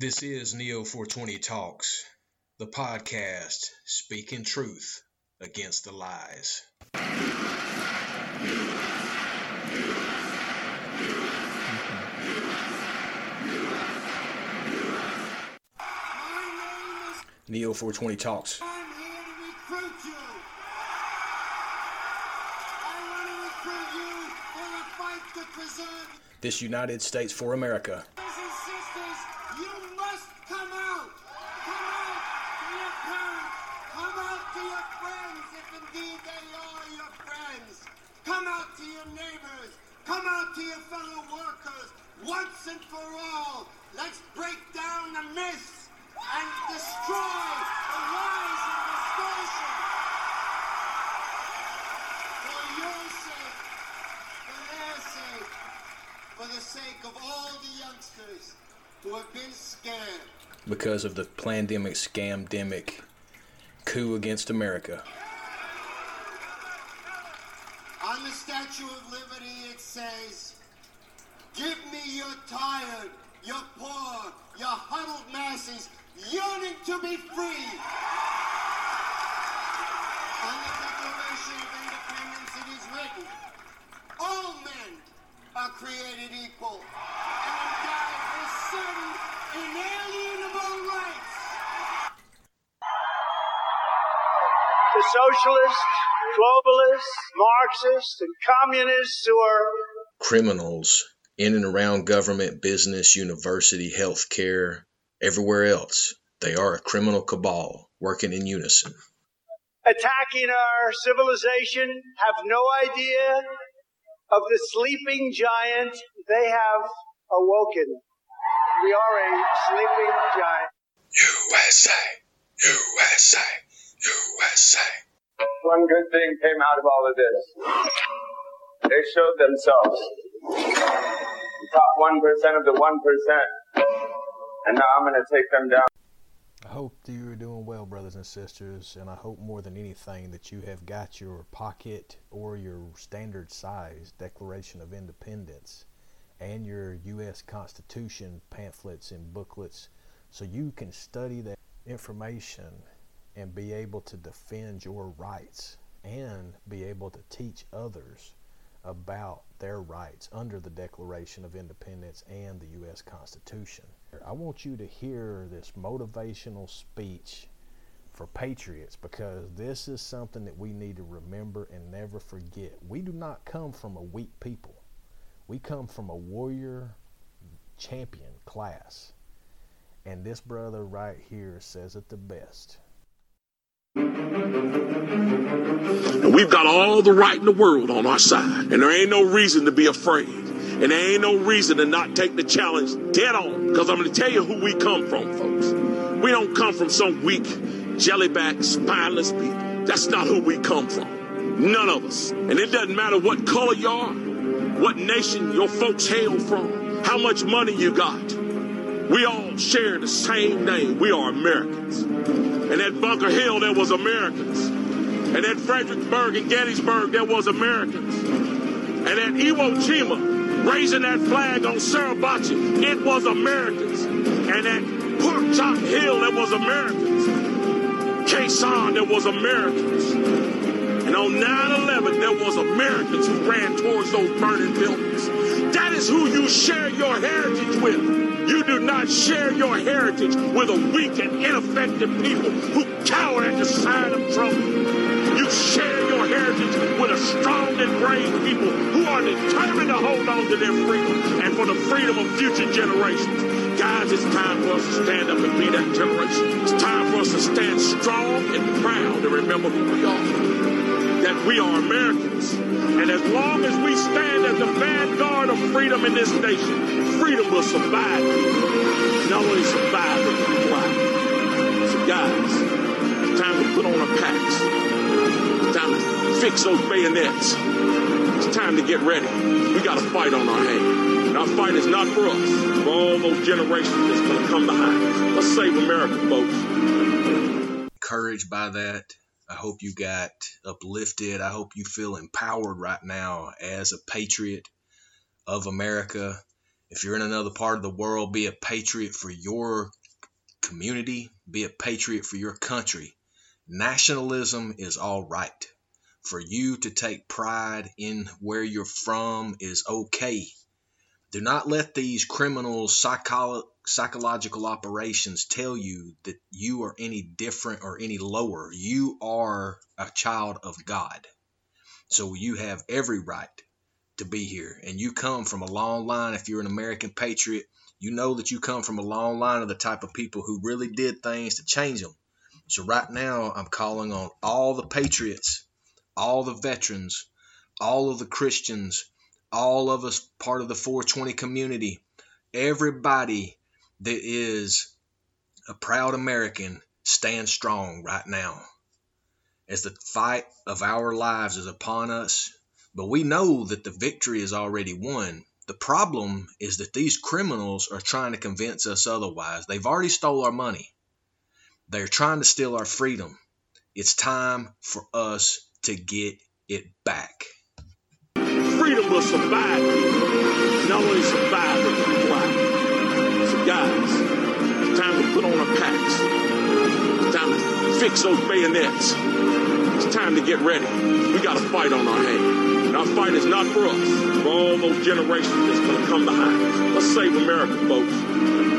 This is Neo 420 Talks, the podcast speaking truth against the lies. Neo 420 Talks. I'm here to recruit you. I want to recruit you for the fight to preserve This United States for America. brothers and sisters. You must come out. Come out to your parents. Come out to your friends, if they are your friends. Come out to your neighbors. Come out to your fellow workers. Once and for all, let's break down the myths and destroy the lies and distortion. For your sake, for their sake, for the sake of all the youngsters who have been scared. because of the pandemic scamdemic coup against America. On the Statue of Liberty, it says, Give me your tired, your poor, your huddled masses yearning to be free. On the Declaration of Independence, it is written, All men are created equal and endowed with certain inalienable rights. Socialists, globalists, Marxists, and communists who are Criminals in and around government, business, university, healthcare, everywhere else. They are a criminal cabal working in unison. attacking our civilization have no idea of the sleeping giant they have awoken. We are a sleeping giant. USA, USA, USA. One good thing came out of all of this. They showed themselves. The top 1% of the 1%. And now I'm going to take them down. I hope that you're doing well, brothers and sisters, and I hope more than anything that you have got your pocket or your standard size Declaration of Independence and your U.S. Constitution pamphlets and booklets so you can study that information and be able to defend your rights and be able to teach others about their rights under the Declaration of Independence and the U.S. Constitution. I want you to hear this motivational speech for patriots because this is something that we need to remember and never forget. We do not come from a weak people, we come from a warrior champion class. And this brother right here says it the best. And we've got all the right in the world on our side. And there ain't no reason to be afraid. And there ain't no reason to not take the challenge dead on. Because I'm going to tell you who we come from, folks. We don't come from some weak, jellyback, spineless people. That's not who we come from. None of us. And it doesn't matter what color you are, what nation your folks hail from, how much money you got. We all share the same name. We are Americans. And at Bunker Hill, there was Americans. And at Fredericksburg and Gettysburg, there was Americans. And at Iwo Jima, raising that flag on Suribachi, it was Americans. And at Pork Chop Hill, there was Americans. Khe Sanh, there was Americans. And on 9-11, there was Americans who ran towards those burning buildings. That is who you share your heritage with. You do not share your heritage with a weak and ineffective people who cower at the sight of trouble. You share your heritage with a strong and brave people who are determined to hold on to their freedom and for the freedom of future generations. Guys, it's time for us to stand up and be that generation. It's time for us to stand strong and proud and remember who we are that we are Americans. And as long as we stand as the vanguard of freedom in this nation, freedom will survive. Not only survive, but thrive. So guys, it's time to put on our packs. It's time to fix those bayonets. It's time to get ready. We got a fight on our hands. And our fight is not for us, for all those generations that's going to come behind us. Let's save America, folks. Encouraged by that. I hope you got uplifted. I hope you feel empowered right now as a patriot of America If you're in another part of the world, be a patriot for your community, be a patriot for your country. Nationalism is all right. For you to take pride in where you're from is okay. Do not let these criminals, psycholo- psychological operations tell you that you are any different or any lower. You are a child of God. So you have every right to be here. And you come from a long line. If you're an American patriot, you know that you come from a long line of the type of people who really did things to change them. So right now, I'm calling on all the patriots, all the veterans, all of the Christians, all of us part of the 420 community, everybody that is a proud American, stand strong right now. As the fight of our lives is upon us, but we know that the victory is already won. The problem is that these criminals are trying to convince us otherwise. They've already stole our money. They're trying to steal our freedom. It's time for us to get it back. Freedom will survive. Not only survive, but. So guys, it's time to put on our packs. It's time to fix those bayonets. It's time to get ready. We got a fight on our hands. And our fight is not for us, for all those generations that's going to come behind us. Let's save America, folks.